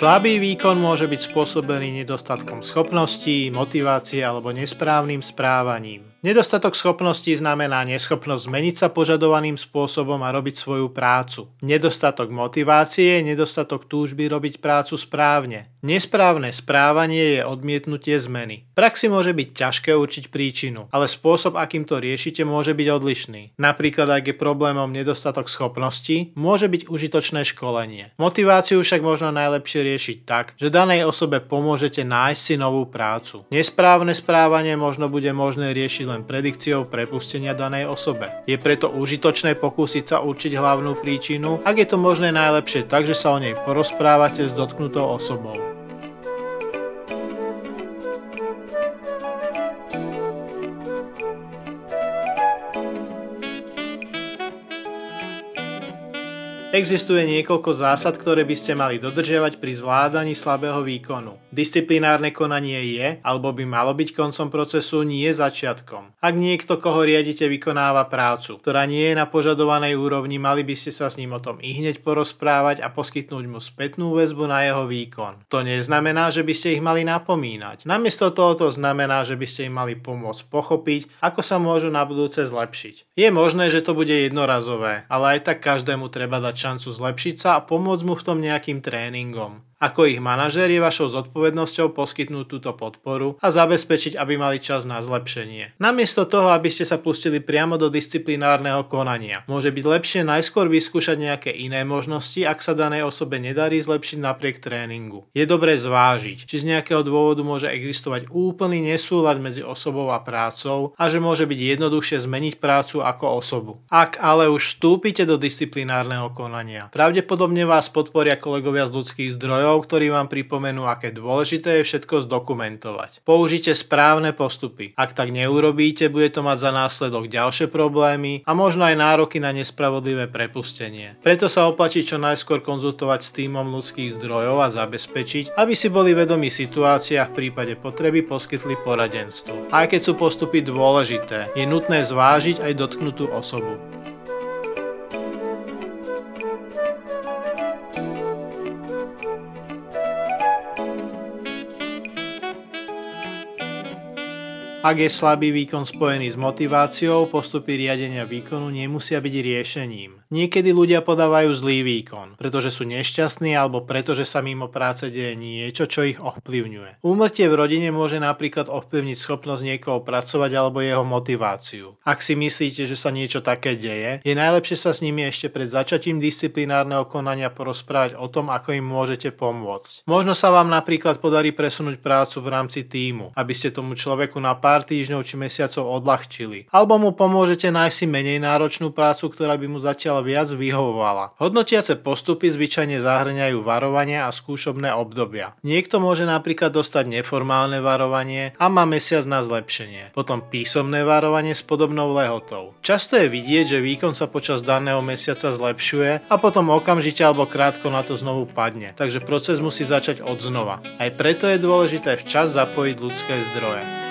Slabý výkon môže byť spôsobený nedostatkom schopností, motivácie alebo nesprávnym správaním. Nedostatok schopností znamená neschopnosť zmeniť sa požadovaným spôsobom a robiť svoju prácu. Nedostatok motivácie je nedostatok túžby robiť prácu správne. Nesprávne správanie je odmietnutie zmeny. V praxi môže byť ťažké určiť príčinu, ale spôsob, akým to riešite, môže byť odlišný. Napríklad, ak je problémom nedostatok schopností, môže byť užitočné školenie. Motiváciu však možno najlepšie riešiť tak, že danej osobe pomôžete nájsť si novú prácu. Nesprávne správanie možno bude možné riešiť len predikciou prepustenia danej osobe. Je preto užitočné pokúsiť sa určiť hlavnú príčinu, ak je to možné najlepšie tak, že sa o nej porozprávate s dotknutou osobou. Existuje niekoľko zásad, ktoré by ste mali dodržiavať pri zvládaní slabého výkonu. Disciplinárne konanie je, alebo by malo byť koncom procesu, nie začiatkom. Ak niekto, koho riadite, vykonáva prácu, ktorá nie je na požadovanej úrovni, mali by ste sa s ním o tom i porozprávať a poskytnúť mu spätnú väzbu na jeho výkon. To neznamená, že by ste ich mali napomínať. Namiesto toho to znamená, že by ste im mali pomôcť pochopiť, ako sa môžu na budúce zlepšiť. Je možné, že to bude jednorazové, ale aj tak každému treba dať šancu zlepšiť sa a pomôcť mu v tom nejakým tréningom. Ako ich manažér je vašou zodpovednosťou poskytnúť túto podporu a zabezpečiť, aby mali čas na zlepšenie. Namiesto toho, aby ste sa pustili priamo do disciplinárneho konania, môže byť lepšie najskôr vyskúšať nejaké iné možnosti, ak sa danej osobe nedarí zlepšiť napriek tréningu. Je dobré zvážiť, či z nejakého dôvodu môže existovať úplný nesúlad medzi osobou a prácou a že môže byť jednoduchšie zmeniť prácu ako osobu. Ak ale už vstúpite do disciplinárneho konania, pravdepodobne vás podporia kolegovia z ľudských zdrojov zdrojov, ktorí vám pripomenú, aké dôležité je všetko zdokumentovať. Použite správne postupy. Ak tak neurobíte, bude to mať za následok ďalšie problémy a možno aj nároky na nespravodlivé prepustenie. Preto sa oplatí čo najskôr konzultovať s týmom ľudských zdrojov a zabezpečiť, aby si boli vedomi situácia a v prípade potreby poskytli poradenstvo. Aj keď sú postupy dôležité, je nutné zvážiť aj dotknutú osobu. Ak je slabý výkon spojený s motiváciou, postupy riadenia výkonu nemusia byť riešením. Niekedy ľudia podávajú zlý výkon, pretože sú nešťastní alebo pretože sa mimo práce deje niečo, čo ich ovplyvňuje. Úmrtie v rodine môže napríklad ovplyvniť schopnosť niekoho pracovať alebo jeho motiváciu. Ak si myslíte, že sa niečo také deje, je najlepšie sa s nimi ešte pred začatím disciplinárneho konania porozprávať o tom, ako im môžete pomôcť. Možno sa vám napríklad podarí presunúť prácu v rámci týmu, aby ste tomu človeku na pár týždňov či mesiacov odľahčili. Alebo mu pomôžete nájsť si menej náročnú prácu, ktorá by mu viac vyhovovala. Hodnotiace postupy zvyčajne zahrňajú varovania a skúšobné obdobia. Niekto môže napríklad dostať neformálne varovanie a má mesiac na zlepšenie. Potom písomné varovanie s podobnou lehotou. Často je vidieť, že výkon sa počas daného mesiaca zlepšuje a potom okamžite alebo krátko na to znovu padne. Takže proces musí začať od znova. Aj preto je dôležité včas zapojiť ľudské zdroje.